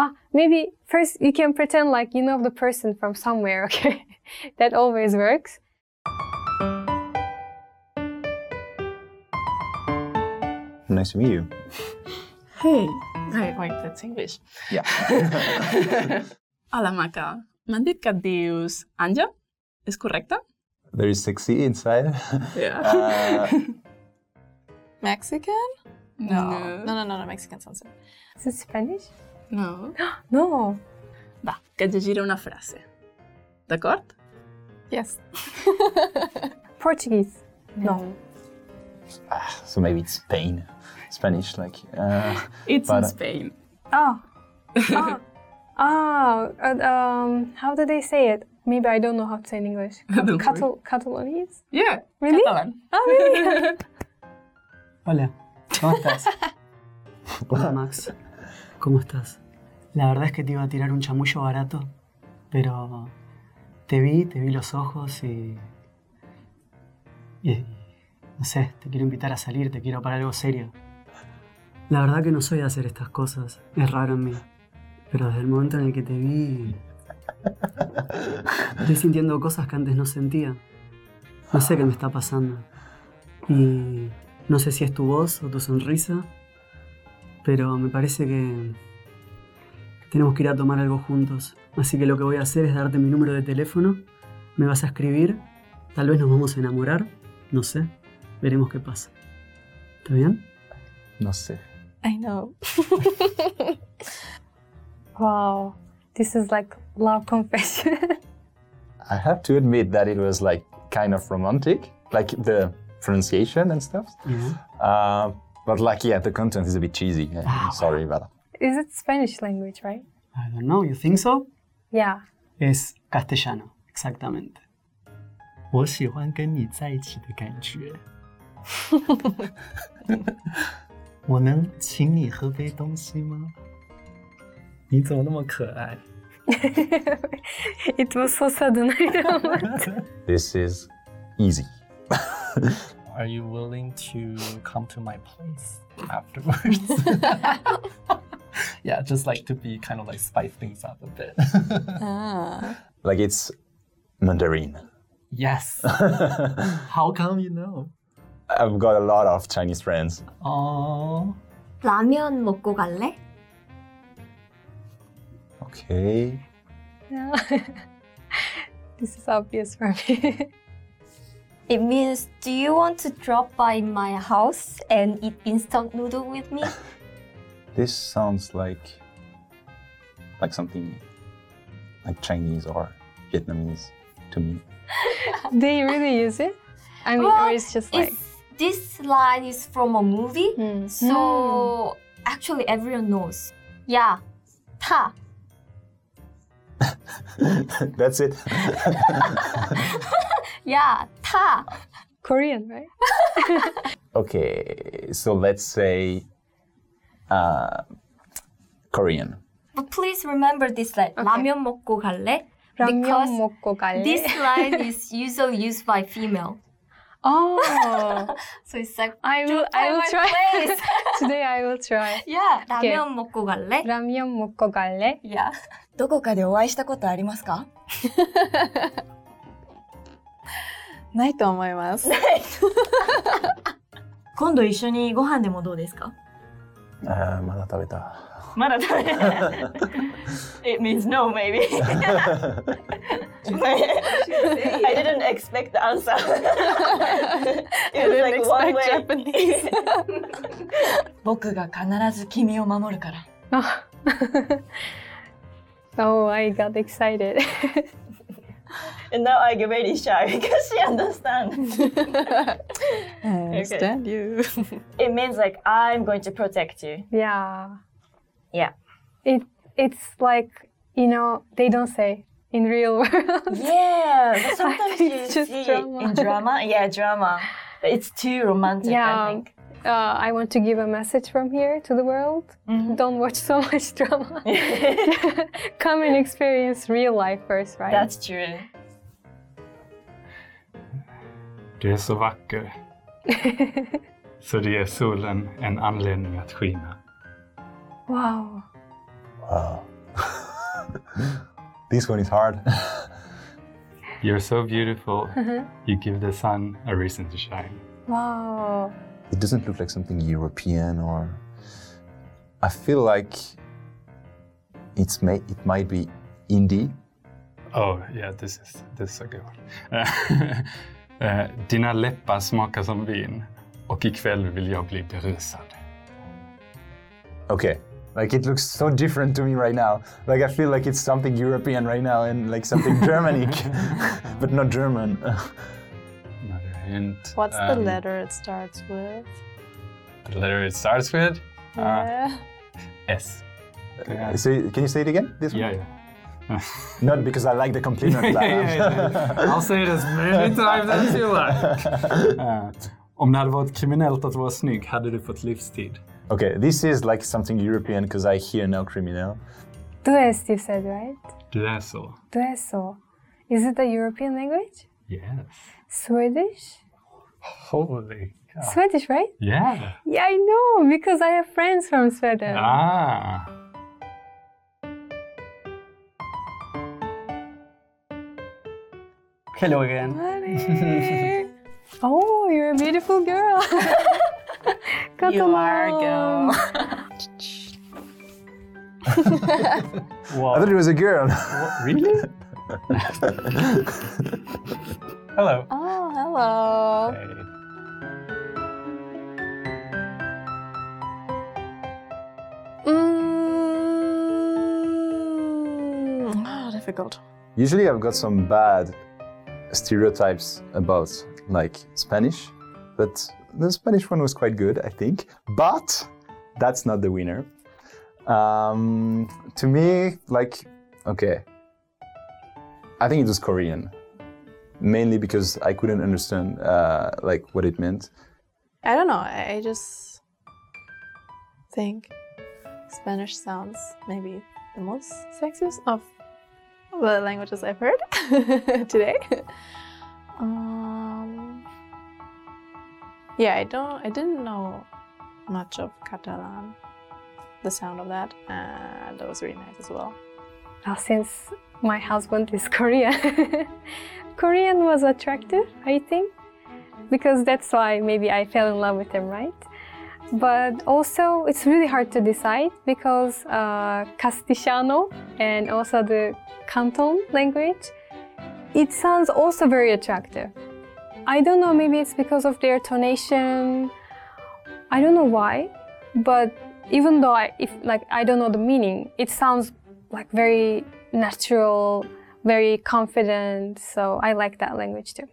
Ah, maybe first you can pretend like you know the person from somewhere, okay? that always works. Nice to meet you. Hey. Wait, wait, that's English. Yeah. Hola, Maca. M'han dit que et dius Anja? És correcte? Very sexy inside. Yeah. Uh, Mexican? No. No. No, no, no, no, Mexican sounds good. Is it Spanish? No. No. Va, que et llegiré una frase. D'acord? Yes. Portuguese? No. Ah, so maybe it's Spain, Spanish, like. Uh, It's But, in uh, Spain. Oh. oh. Oh, uh, um, how do they say it? Maybe I don't know how to say in English. Don't worry. Catal- Catalanese? Yeah, Really? catalán. Oh, really? Hola, ¿cómo estás? Hola Max, ¿cómo estás? La verdad es que te iba a tirar un chamullo barato, pero te vi, te vi los ojos y, y no sé, te quiero invitar a salir, te quiero para algo serio. La verdad que no soy de hacer estas cosas, es raro en mí, pero desde el momento en el que te vi estoy sintiendo cosas que antes no sentía. No sé qué me está pasando. Y no sé si es tu voz o tu sonrisa, pero me parece que tenemos que ir a tomar algo juntos. Así que lo que voy a hacer es darte mi número de teléfono, me vas a escribir, tal vez nos vamos a enamorar, no sé, veremos qué pasa. ¿Está bien? no sé. I know. wow. This is like love confession. I have to admit that it was like kind of romantic, like the pronunciation and stuff. Yeah. Uh, but like, yeah, the content is a bit cheesy. Yeah, Ah, sorry, but is it Spanish language, right? I don't know, you think so? Yeah. Es castellano, exactamente. 我喜欢跟你在一起的感觉。我能请你喝杯东西吗？你怎么那么可爱？ it was so sudden. I don't know. this is easy. Are you willing to come to my place afterwards? yeah, just like to be kind of like spice things up a bit. Ah. Like it's Mandarin. yes. How come you know? I've got a lot of Chinese friends. Oh. 라면 먹고 갈래? Okay. Yeah. this is obvious for me. It means, do you want to drop by my house and eat instant noodle with me? This sounds like like something like Chinese or Vietnamese to me. they really use it? I mean, or it's just like. It's, this line is from a movie, Hmm. so actually everyone knows. Yeah, 타. That's it. Yeah, 타. Korean, right? okay, so let's say uh, Korean. But please remember this line. 라면 먹고 갈래? 라면 Because 먹고 갈래? this line is usually used by female. Oh, So it's like I will. drop by I will my try. place. Today I will try. yeah, Okay. 라면 먹고 갈래? 라면 먹고 갈래? Yeah. どこかでお会いしたことありますか ないと思います。今度一緒にご飯でもどうですか Uh, まだ食べた。まだ食べてない It means no, maybe. I didn't expect the answer. It was like one way. Japanese. 僕が必ず君を守るから。Oh, I got excited. And now I get very shy because she understands. I understand you. It means like I'm going to protect you. yeah. Yeah. It it's like you know they don't say in real world. Yeah, but sometimes you It's just see drama. in drama. Yeah, drama. But it's too romantic, Yeah. I think. uh, I want to give a message from here to the world. Don't watch so much drama. Come and experience real life first, right? That's true. Du är så vacker. Så det ger solen en anledning att skina. wow. Wow. this one is hard. You're so beautiful. You give the sun a reason to shine. Wow. it doesn't look like something European or. I feel like it's may it might be indie. Oh, yeah, this is, this is a good one. Eh, Dina läppar smakar som vin och ikväll vill jag bli berusad. Okay. Like it looks so different to me right now. Like I feel like it's something European right now and like something Germanic, but not German. Another hint. What's the Um, letter it starts with? The letter it starts with? Uh, Yeah. S. Yeah. Say, can you say it again? This one? Yeah, yeah. Not because I like the compliment. Yeah, yeah, yeah. I'll say it as many times as you like. Om det hade varit kriminellt att vara snygg hade du fått livstid. okay, this is like something European because I hear no criminal. Duest, you said, right? Du är så. Dueso. Is it a European language? Yes. Swedish? Holy cow. Swedish, right? Yeah. Yeah, I know because I have friends from Sweden. Ah. Hello again. Oh, you're a beautiful girl. You are a girl. I thought it was a girl. What, Really? Hello. Oh, hello. Hey. Mm. Oh, difficult. Usually, I've got some bad stereotypes about like Spanish, but the Spanish one was quite good, I think. But that's not the winner. Um, to me, like, okay, I think it was Korean, mainly because I couldn't understand uh, like what it meant. I don't know. I just think Spanish sounds maybe the most sexiest of the languages I've heard today. um, yeah, I don't. I didn't know much of Catalan. The sound of that, and that was really nice as well. Well, since my husband is Korean, Korean was attractive, I think, because that's why maybe I fell in love with him, right? But also, it's really hard to decide because uh, and also the Canton language, it sounds also very attractive. I don't know, maybe it's because of their tonation. I don't know why, but even though I, if like I don't know the meaning, it sounds like very natural, very confident. So I like that language too.